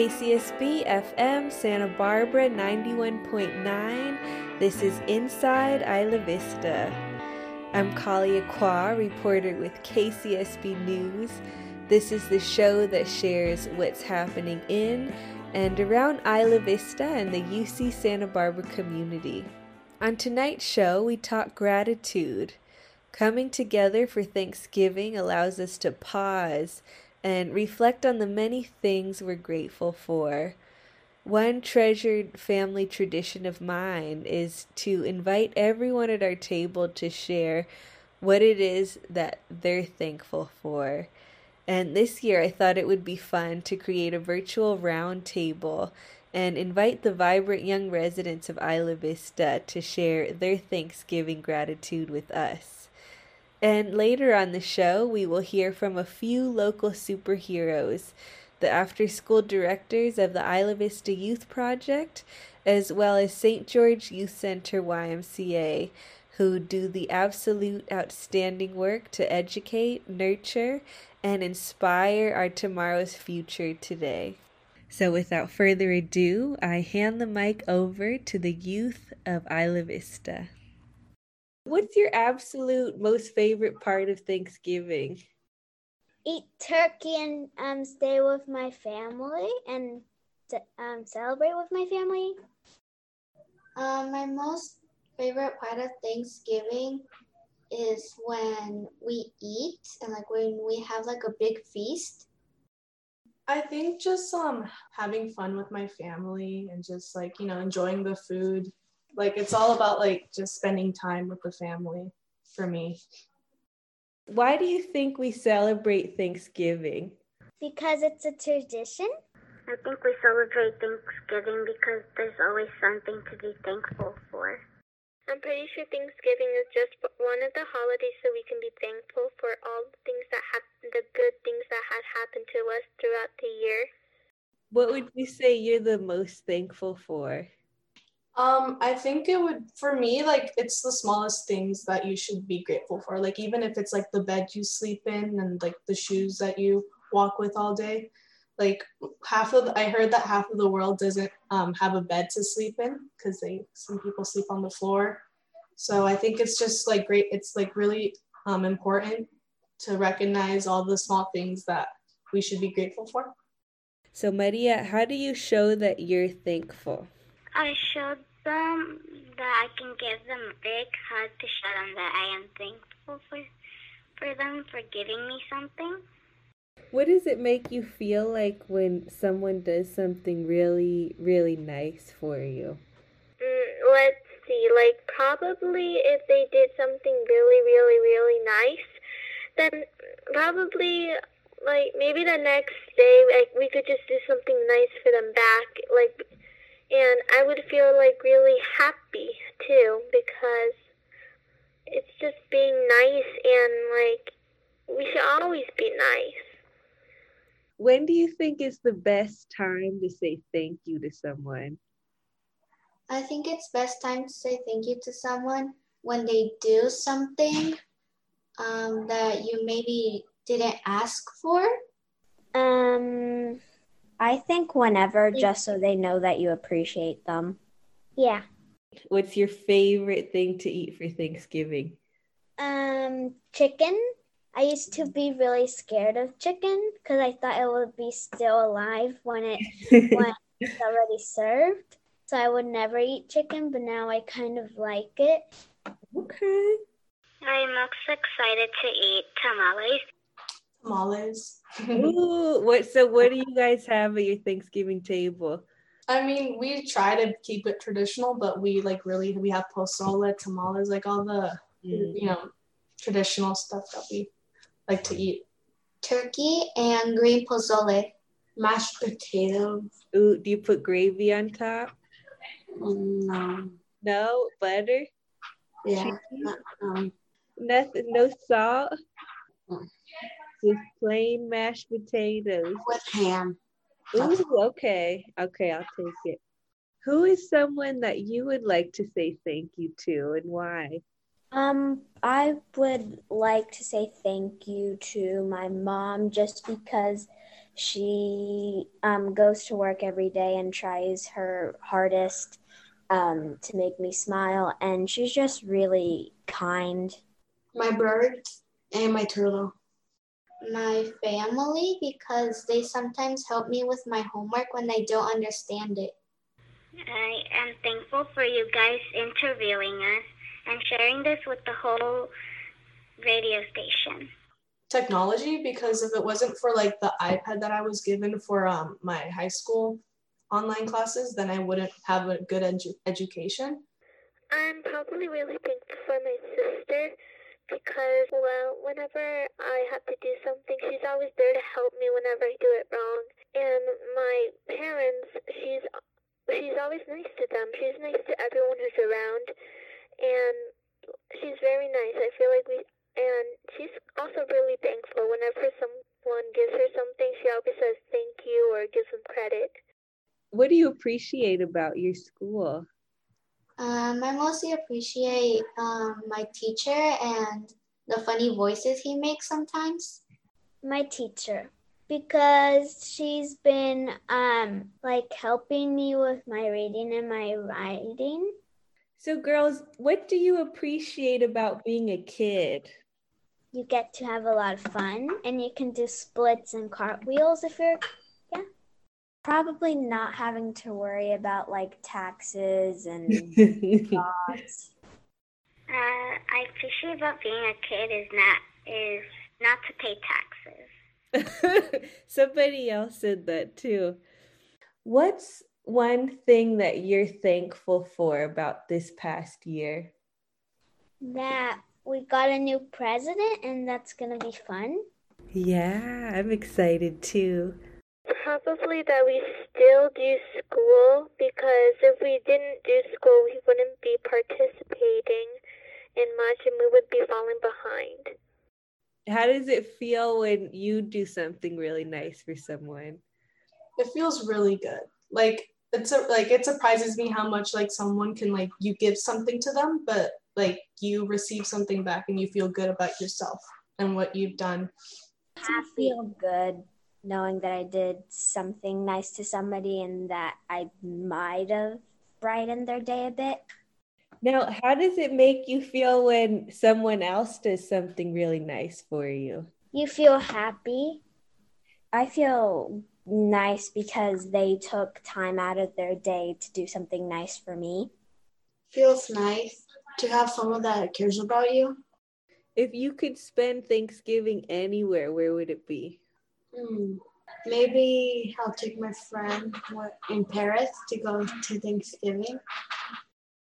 KCSB FM Santa Barbara 91.9. This is Inside Isla Vista. I'm Kalia Kwa, reporter with KCSB News. This is the show that shares what's happening in and around Isla Vista and the UC Santa Barbara community. On tonight's show, we talk gratitude. Coming together for Thanksgiving allows us to pause and reflect on the many things we're grateful for. One treasured family tradition of mine is to invite everyone at our table to share what it is that they're thankful for. And this year, I thought it would be fun to create a virtual round table and invite the vibrant young residents of Isla Vista to share their Thanksgiving gratitude with us. And later on the show, we will hear from a few local superheroes, the after school directors of the Isla Vista Youth Project, as well as St. George Youth Center YMCA, who do the absolute outstanding work to educate, nurture, and inspire our tomorrow's future today. So, without further ado, I hand the mic over to the youth of Isla Vista. What's your absolute most favorite part of Thanksgiving? Eat turkey and um, stay with my family and um, celebrate with my family. Um, my most favorite part of Thanksgiving is when we eat and like when we have like a big feast. I think just um having fun with my family and just like you know enjoying the food like it's all about like just spending time with the family for me. Why do you think we celebrate Thanksgiving? Because it's a tradition. I think we celebrate Thanksgiving because there's always something to be thankful for. I'm pretty sure Thanksgiving is just one of the holidays so we can be thankful for all the things that have the good things that had happened to us throughout the year. What would you say you're the most thankful for? Um, I think it would for me like it's the smallest things that you should be grateful for. Like even if it's like the bed you sleep in and like the shoes that you walk with all day. Like half of the, I heard that half of the world doesn't um, have a bed to sleep in because they some people sleep on the floor. So I think it's just like great. It's like really um, important to recognize all the small things that we should be grateful for. So Maria, how do you show that you're thankful? I showed them that I can give them a big hug to show them that I am thankful for, for them for giving me something. What does it make you feel like when someone does something really, really nice for you? Mm, let's see, like probably if they did something really, really, really nice, then probably like maybe the next day like we could just do something nice for them back like and I would feel like really happy too because it's just being nice and like we should always be nice. When do you think is the best time to say thank you to someone? I think it's best time to say thank you to someone when they do something um, that you maybe didn't ask for. Um, I think whenever, just so they know that you appreciate them. Yeah. What's your favorite thing to eat for Thanksgiving? Um, chicken. I used to be really scared of chicken because I thought it would be still alive when it when it's already served. So I would never eat chicken, but now I kind of like it. Okay. I'm most excited to eat tamales tamales. Ooh, what? So, what do you guys have at your Thanksgiving table? I mean, we try to keep it traditional, but we like really we have pozole, tamales, like all the mm. you know traditional stuff that we like to eat. Turkey and green pozole, mashed potatoes. Ooh, do you put gravy on top? No. No butter. Yeah. Um, Nothing. No salt. Just plain mashed potatoes. With ham. Ooh, okay. Okay, I'll take it. Who is someone that you would like to say thank you to and why? Um, I would like to say thank you to my mom just because she um, goes to work every day and tries her hardest um, to make me smile, and she's just really kind. My bird and my turtle. My family because they sometimes help me with my homework when I don't understand it. I am thankful for you guys interviewing us and sharing this with the whole radio station. Technology, because if it wasn't for like the iPad that I was given for um, my high school online classes, then I wouldn't have a good edu- education. I'm probably really thankful for my sister because, well, whenever I have to do something, she's always there to help me whenever I do it wrong. And my parents, she's she's always nice to them. She's nice to everyone who's around, and she's very nice. I feel like we, and she's also really thankful. Whenever someone gives her something, she always says thank you or gives them credit. What do you appreciate about your school? Um, I mostly appreciate um, my teacher and the funny voices he makes sometimes. My teacher because she's been um like helping me with my reading and my writing. So, girls, what do you appreciate about being a kid? You get to have a lot of fun and you can do splits and cartwheels if you're yeah. Probably not having to worry about like taxes and jobs. Uh, I appreciate about being a kid is not is not to pay taxes. Somebody else said that too. What's one thing that you're thankful for about this past year? That we got a new president and that's gonna be fun. Yeah, I'm excited too. Probably that we still do school because if we didn't do school, we wouldn't be participating in much and we would be falling behind. How does it feel when you do something really nice for someone? It feels really good. Like it's a, like it surprises me how much like someone can like you give something to them, but like you receive something back and you feel good about yourself and what you've done. I feel good knowing that I did something nice to somebody and that I might have brightened their day a bit. Now, how does it make you feel when someone else does something really nice for you? You feel happy. I feel nice because they took time out of their day to do something nice for me. Feels nice to have someone that cares about you. If you could spend Thanksgiving anywhere, where would it be? Hmm. Maybe I'll take my friend in Paris to go to Thanksgiving.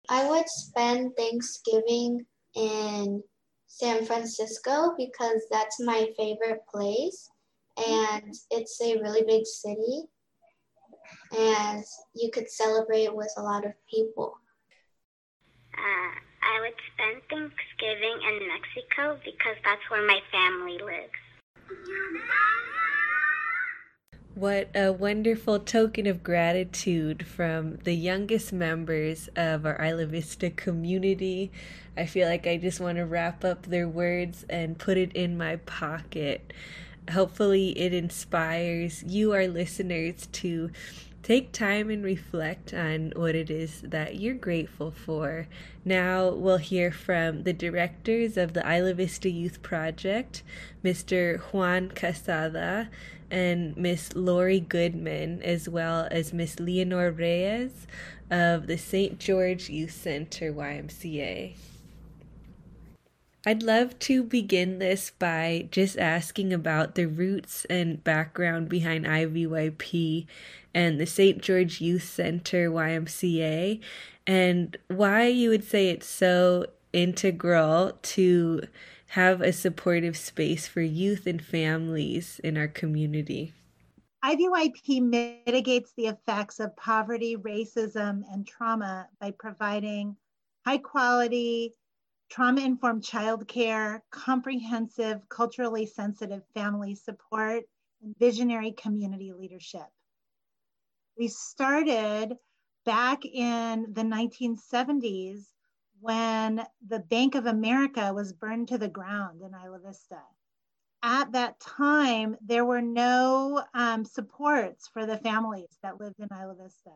I would spend Thanksgiving in San Francisco because that's my favorite place and it's a really big city and you could celebrate with a lot of people. Uh, I would spend Thanksgiving in Mexico because that's where my family lives. What a wonderful token of gratitude from the youngest members of our Isla Vista community. I feel like I just want to wrap up their words and put it in my pocket. Hopefully, it inspires you, our listeners, to take time and reflect on what it is that you're grateful for. Now we'll hear from the directors of the Isla Vista Youth Project, Mr. Juan Casada and Miss Lori Goodman, as well as Miss Leonor Reyes of the St. George Youth Center YMCA. I'd love to begin this by just asking about the roots and background behind IVYP and the St. George Youth Center YMCA and why you would say it's so integral to have a supportive space for youth and families in our community. IVYP mitigates the effects of poverty, racism, and trauma by providing high quality, trauma informed childcare, comprehensive, culturally sensitive family support, and visionary community leadership. We started back in the 1970s when the Bank of America was burned to the ground in Isla Vista. At that time, there were no um, supports for the families that lived in Isla Vista.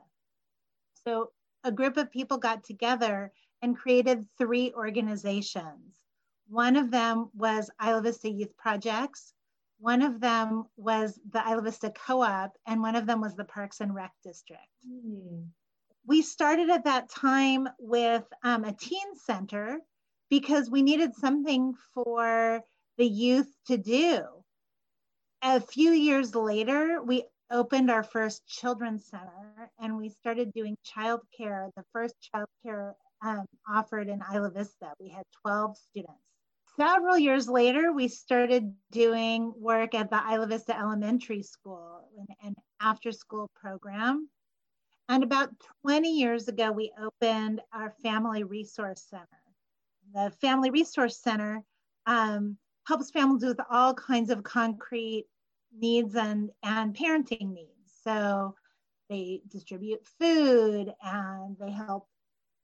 So a group of people got together and created three organizations. One of them was Isla Vista Youth Projects, one of them was the Isla Vista Co-op, and one of them was the Parks and Rec District. Mm. We started at that time with um, a teen center because we needed something for the youth to do. A few years later, we opened our first children's center and we started doing childcare, the first childcare um, offered in Isla Vista. We had 12 students. Several years later, we started doing work at the Isla Vista Elementary School, an, an after school program. And about 20 years ago, we opened our Family Resource Center. The Family Resource Center um, helps families with all kinds of concrete needs and, and parenting needs. So they distribute food and they help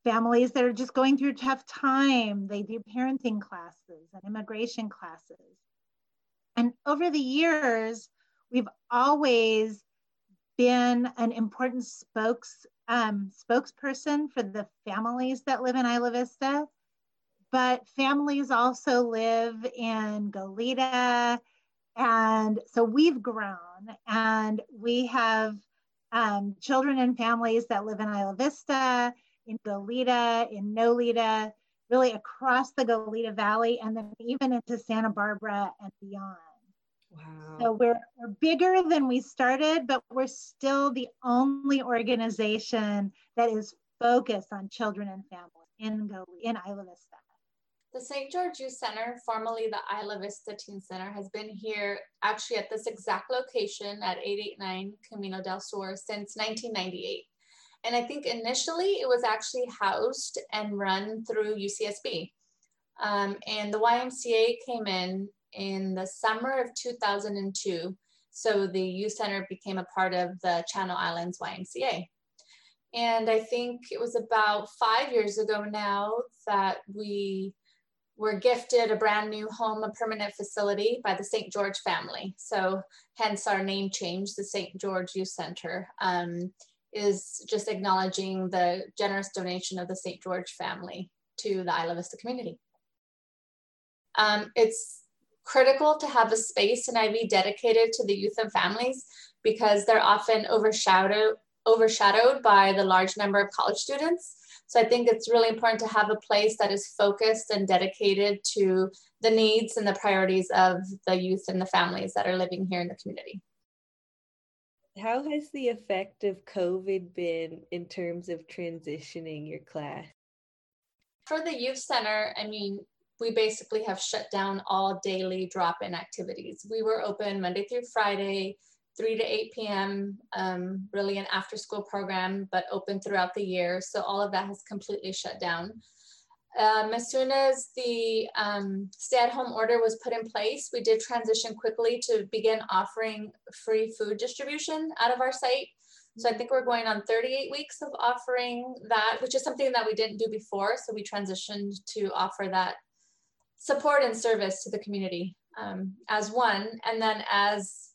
families that are just going through a tough time. They do parenting classes and immigration classes. And over the years, we've always been an important spokes um, spokesperson for the families that live in Isla Vista. But families also live in Goleta. And so we've grown and we have um, children and families that live in Isla Vista in Goleta, in Noleta, really across the Goleta Valley, and then even into Santa Barbara and beyond. Wow. So we're, we're bigger than we started, but we're still the only organization that is focused on children and families in Goleta, in Isla Vista. The St. George Youth Center, formerly the Isla Vista Teen Center, has been here actually at this exact location at 889 Camino del Sur since 1998. And I think initially it was actually housed and run through UCSB. Um, and the YMCA came in in the summer of 2002. So the youth center became a part of the Channel Islands YMCA. And I think it was about five years ago now that we were gifted a brand new home, a permanent facility by the St. George family. So hence our name change, the St. George Youth Center. Um, is just acknowledging the generous donation of the St. George family to the Isla Vista community. Um, it's critical to have a space in IV dedicated to the youth and families because they're often overshadowed, overshadowed by the large number of college students. So I think it's really important to have a place that is focused and dedicated to the needs and the priorities of the youth and the families that are living here in the community. How has the effect of COVID been in terms of transitioning your class? For the youth center, I mean, we basically have shut down all daily drop in activities. We were open Monday through Friday, 3 to 8 p.m., um, really an after school program, but open throughout the year. So all of that has completely shut down. Um, as soon as the um, stay-at-home order was put in place, we did transition quickly to begin offering free food distribution out of our site. So I think we're going on 38 weeks of offering that, which is something that we didn't do before. So we transitioned to offer that support and service to the community um, as one. And then as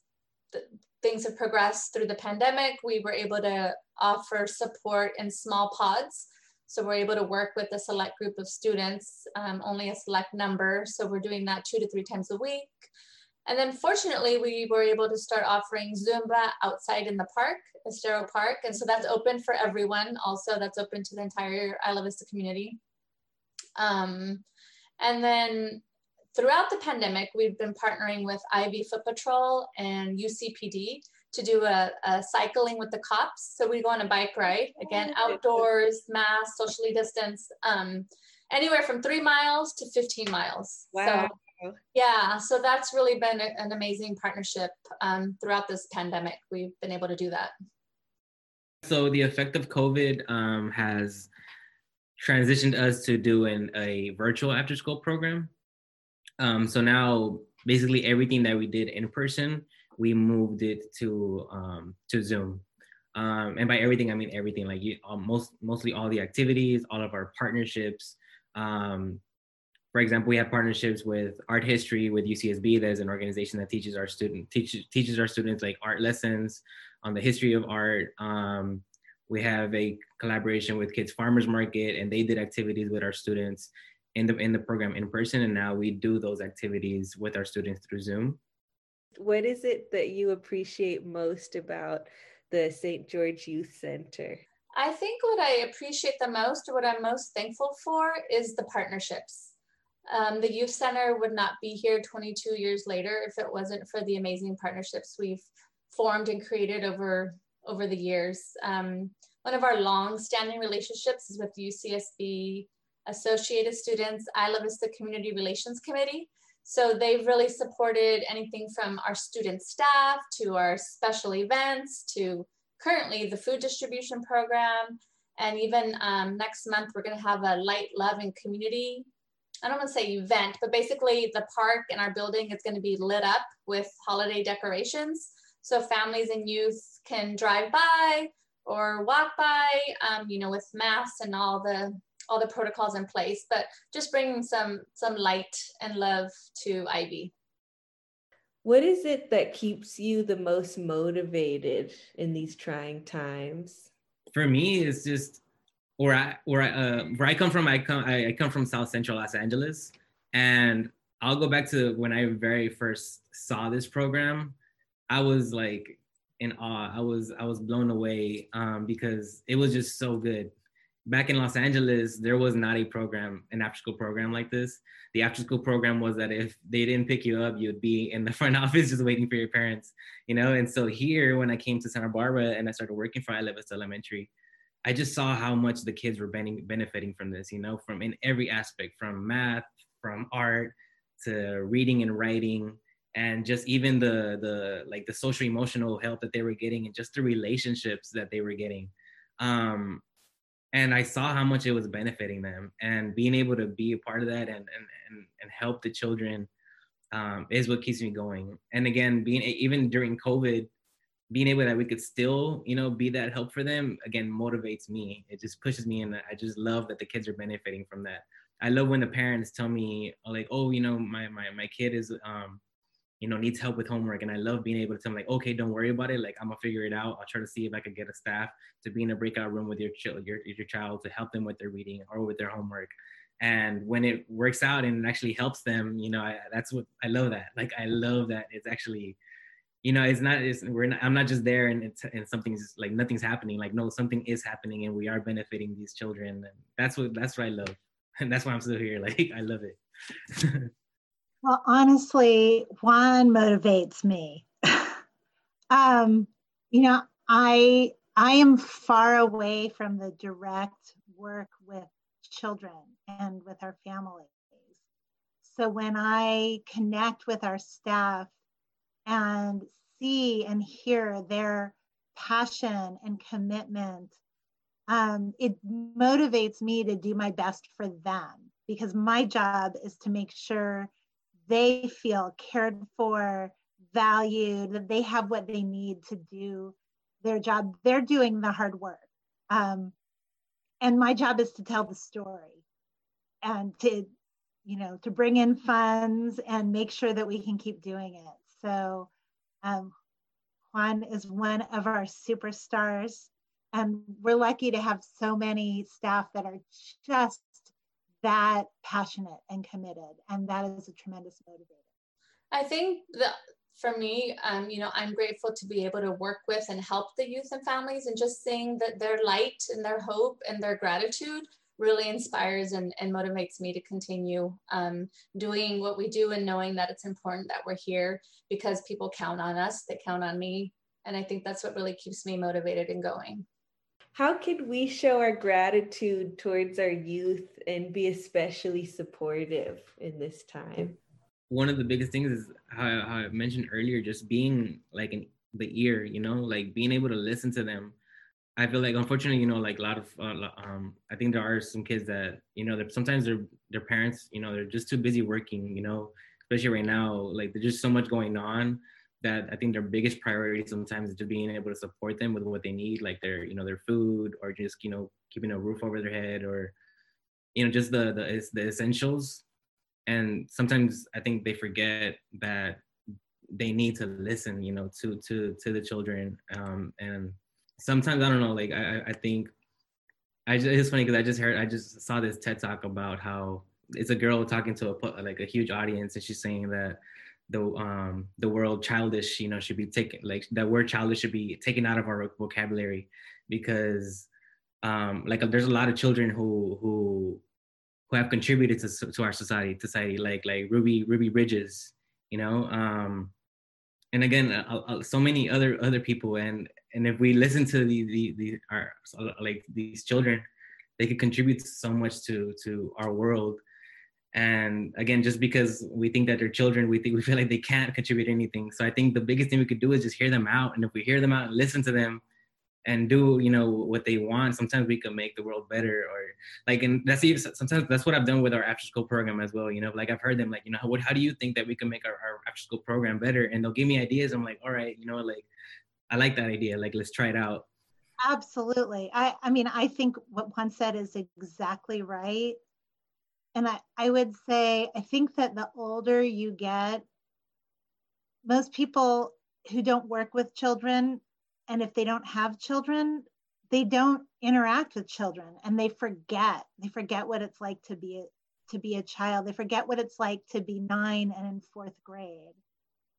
the, things have progressed through the pandemic, we were able to offer support in small pods so we're able to work with a select group of students, um, only a select number. So we're doing that two to three times a week. And then fortunately, we were able to start offering Zumba outside in the park, Estero Park. And so that's open for everyone. Also, that's open to the entire Isla Vista community. Um, and then throughout the pandemic, we've been partnering with IV Foot Patrol and UCPD to do a, a, cycling with the cops. So we go on a bike ride, again, oh, outdoors, mask, socially distanced, um, anywhere from three miles to 15 miles. Wow. So, yeah, so that's really been a, an amazing partnership um, throughout this pandemic. We've been able to do that. So the effect of COVID um, has transitioned us to doing a virtual after school program. Um, so now basically everything that we did in person, we moved it to um, to Zoom. Um, and by everything, I mean everything. Like you, most mostly all the activities, all of our partnerships, Um, for example, we have partnerships with art history with UCSB. There's an organization that teaches our student teaches teaches our students like art lessons on the history of art. Um, we have a collaboration with Kids Farmers Market, and they did activities with our students in the in the program in person, and now we do those activities with our students through Zoom. What is it that you appreciate most about the St. George Youth Center? I think what I appreciate the most, or what I'm most thankful for, is the partnerships. Um, the Youth Center would not be here 22 years later if it wasn't for the amazing partnerships we've formed and created over over the years. Um, one of our long-standing relationships is with UCSB Associated Students Isla Vista Community Relations Committee. So they've really supported anything from our student staff to our special events to currently the food distribution program. And even um, next month, we're gonna have a light, love, and community, I don't wanna say event, but basically the park and our building is gonna be lit up with holiday decorations. So families and youth can drive by or walk by, um, you know, with masks and all the all the protocols in place, but just bringing some some light and love to IV. What is it that keeps you the most motivated in these trying times? For me, it's just where I where I uh, where I come from. I come I, I come from South Central Los Angeles, and I'll go back to when I very first saw this program. I was like in awe. I was I was blown away um, because it was just so good back in Los Angeles, there was not a program, an after school program like this. The after school program was that if they didn't pick you up, you'd be in the front office just waiting for your parents, you know? And so here, when I came to Santa Barbara and I started working for Vista Elementary, I just saw how much the kids were benefiting from this, you know, from in every aspect, from math, from art to reading and writing and just even the the like the social emotional help that they were getting and just the relationships that they were getting um and I saw how much it was benefiting them and being able to be a part of that and and and, and help the children um, is what keeps me going. And again, being even during COVID, being able that we could still, you know, be that help for them again motivates me. It just pushes me and I just love that the kids are benefiting from that. I love when the parents tell me like, oh, you know, my my my kid is um you know, needs help with homework. And I love being able to tell them like, okay, don't worry about it. Like I'm gonna figure it out. I'll try to see if I could get a staff to be in a breakout room with your child, your, your child to help them with their reading or with their homework. And when it works out and it actually helps them, you know, I, that's what I love that. Like I love that it's actually, you know, it's not, it's, we're not, I'm not just there and it's, and something's like nothing's happening. Like no, something is happening and we are benefiting these children. And that's what, that's what I love. And that's why I'm still here. Like I love it. Well, honestly, Juan motivates me. um, you know, I I am far away from the direct work with children and with our families. So when I connect with our staff and see and hear their passion and commitment, um, it motivates me to do my best for them because my job is to make sure they feel cared for, valued, that they have what they need to do their job. They're doing the hard work. Um, and my job is to tell the story and to, you know, to bring in funds and make sure that we can keep doing it. So um, Juan is one of our superstars. And we're lucky to have so many staff that are just that passionate and committed and that is a tremendous motivator. I think that for me um, you know i'm grateful to be able to work with and help the youth and families and just seeing that their light and their hope and their gratitude really inspires and, and motivates me to continue um, doing what we do and knowing that it's important that we're here because people count on us they count on me and i think that's what really keeps me motivated and going how can we show our gratitude towards our youth and be especially supportive in this time? One of the biggest things is how, how I mentioned earlier, just being like in the ear, you know, like being able to listen to them. I feel like, unfortunately, you know, like a lot of, uh, um, I think there are some kids that, you know, sometimes their their parents, you know, they're just too busy working, you know, especially right now, like there's just so much going on that I think their biggest priority sometimes is just being able to support them with what they need, like their, you know, their food or just, you know, keeping a roof over their head or, you know just the the the essentials. And sometimes i think they forget that they need to listen you know to to to the children. Um and sometimes i don't know like i i think i just it's funny because i just heard i just saw this ted talk about how it's a girl talking to a like a huge audience and she's saying that the um the word childish you know should be taken like that word childish should be taken out of our vocabulary because um like there's a lot of children who who who have contributed to, to our society society like like ruby ruby bridges you know um and again so many other other people and and if we listen to the the, the our like these children they could contribute so much to to our world and again just because we think that they're children we think we feel like they can't contribute anything. So i think the biggest thing we could do is just hear them out. And if we hear them out and listen to them and do you know what they want sometimes we can make the world better or like and that's even sometimes that's what i've done with our after school program as well you know like i've heard them like you know what how do you think that we can make our, our after school program better? And they'll give me ideas. I'm like all right you know like i like that idea. Like let's try it out. Absolutely. I i mean i think what juan said is exactly right and I, I would say, I think that the older you get, most people who don't work with children, and if they don't have children, they don't interact with children and they forget. They forget what it's like to be to be a child. They forget what it's like to be nine and in fourth grade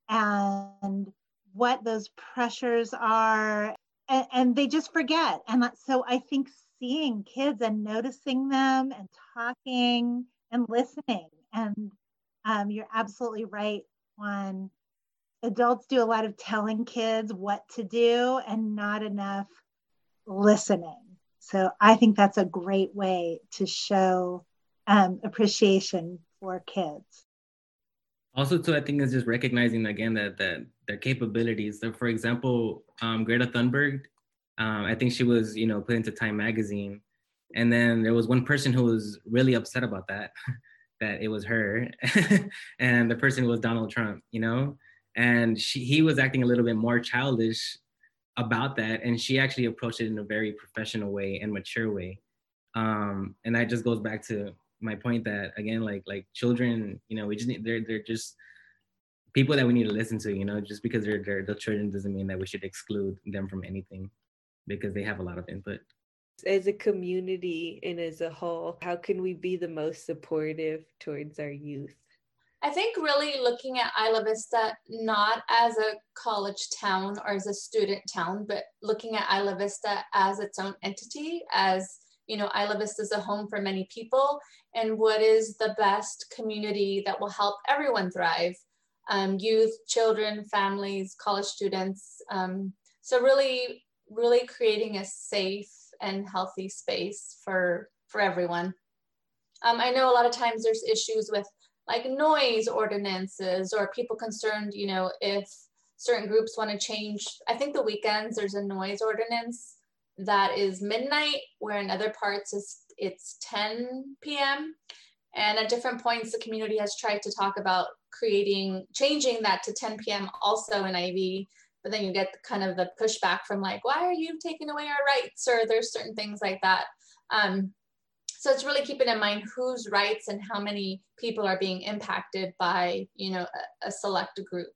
and what those pressures are. And, and they just forget. And so I think seeing kids and noticing them and talking and listening. And um, you're absolutely right on adults do a lot of telling kids what to do and not enough listening. So I think that's a great way to show um, appreciation for kids. Also, too, I think is just recognizing again that that their capabilities. So, for example, um, Greta Thunberg, um, I think she was, you know, put into Time Magazine, and then there was one person who was really upset about that, that it was her, and the person was Donald Trump, you know, and she he was acting a little bit more childish about that, and she actually approached it in a very professional way and mature way, um, and that just goes back to my point that again, like like children, you know, we just need they're they're just people that we need to listen to, you know, just because they're, they're the children doesn't mean that we should exclude them from anything because they have a lot of input. As a community and as a whole, how can we be the most supportive towards our youth? I think really looking at Isla Vista not as a college town or as a student town, but looking at Isla Vista as its own entity, as you know, Isla Vista is a home for many people, and what is the best community that will help everyone thrive um, youth, children, families, college students. Um, so, really really creating a safe and healthy space for for everyone. Um, I know a lot of times there's issues with like noise ordinances or people concerned, you know, if certain groups want to change. I think the weekends there's a noise ordinance that is midnight, where in other parts it's it's 10 p.m. And at different points, the community has tried to talk about creating changing that to 10 p.m. also in IV but then you get kind of the pushback from like why are you taking away our rights? or there's certain things like that. Um, so it's really keeping in mind whose rights and how many people are being impacted by you know a, a select group.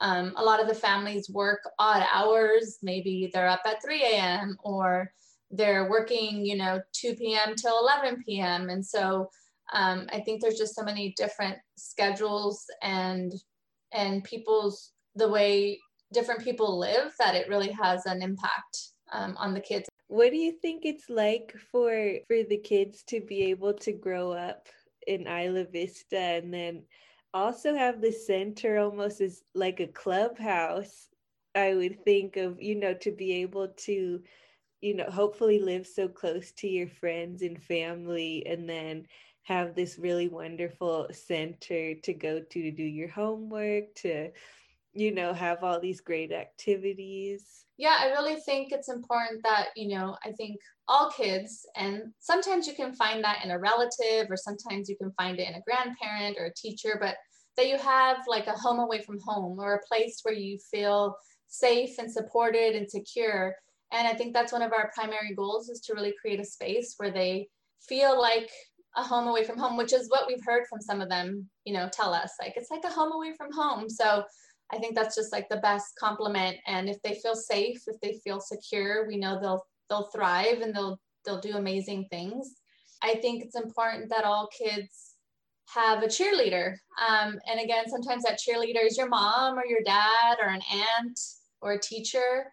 Um, a lot of the families work odd hours. Maybe they're up at 3 a.m or they're working you know 2 p.m till 11 p.m and so um, i think there's just so many different schedules and and people's the way different people live that it really has an impact um, on the kids. What do you think it's like for for the kids to be able to grow up in isla vista and then also have the center almost as like a clubhouse i would think of you know to be able to you know hopefully live so close to your friends and family and then have this really wonderful center to go to to do your homework to you know, have all these great activities. Yeah, I really think it's important that, you know, I think all kids, and sometimes you can find that in a relative, or sometimes you can find it in a grandparent or a teacher, but that you have like a home away from home or a place where you feel safe and supported and secure. And I think that's one of our primary goals is to really create a space where they feel like a home away from home, which is what we've heard from some of them, you know, tell us like it's like a home away from home. So I think that's just like the best compliment. And if they feel safe, if they feel secure, we know they'll they'll thrive and they'll they'll do amazing things. I think it's important that all kids have a cheerleader. Um, and again, sometimes that cheerleader is your mom or your dad or an aunt or a teacher.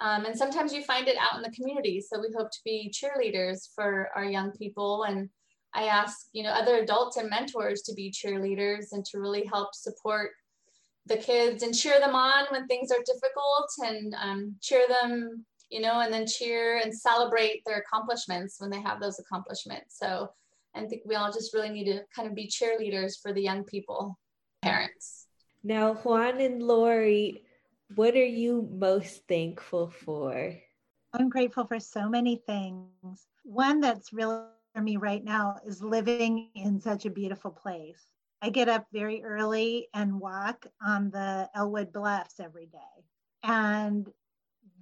Um, and sometimes you find it out in the community. So we hope to be cheerleaders for our young people. And I ask, you know, other adults and mentors to be cheerleaders and to really help support the kids and cheer them on when things are difficult and um, cheer them, you know, and then cheer and celebrate their accomplishments when they have those accomplishments. So I think we all just really need to kind of be cheerleaders for the young people, parents. Now, Juan and Lori, what are you most thankful for? I'm grateful for so many things. One that's really for me right now is living in such a beautiful place. I get up very early and walk on the Ellwood Bluffs every day. And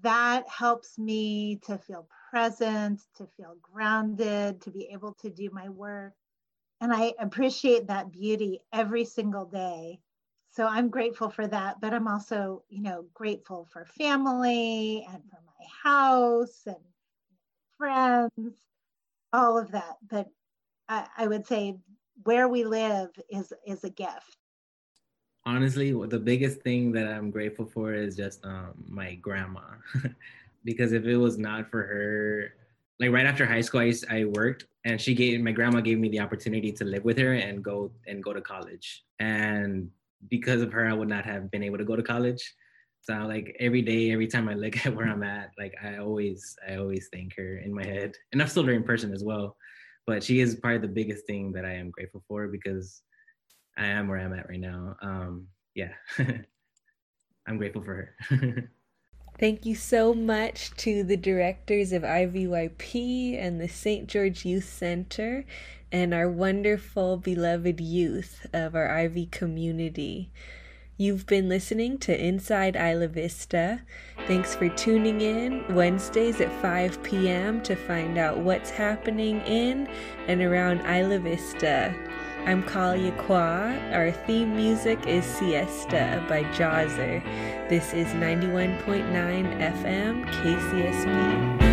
that helps me to feel present, to feel grounded, to be able to do my work. And I appreciate that beauty every single day. So I'm grateful for that, but I'm also, you know, grateful for family and for my house and friends, all of that. But I, I would say where we live is is a gift. Honestly the biggest thing that i'm grateful for is just um, my grandma. Because if it was not for her like right after high school I, I worked and she gave my grandma gave me the opportunity to live with her and go and go to college. And because of her i would not have been able to go to college. So like every day every time i look at where i'm at like i always i always thank her in my head. And i'm still very in person as well but she is probably the biggest thing that I am grateful for because I am where I'm at right now. Um, yeah, I'm grateful for her. Thank you so much to the directors of IVYP and the St. George Youth Center and our wonderful, beloved youth of our IV community. You've been listening to Inside Isla Vista. Thanks for tuning in Wednesdays at 5 p.m. to find out what's happening in and around Isla Vista. I'm Kalia Kwa. Our theme music is Siesta by Jahzzar. This is 91.9 FM KCSB.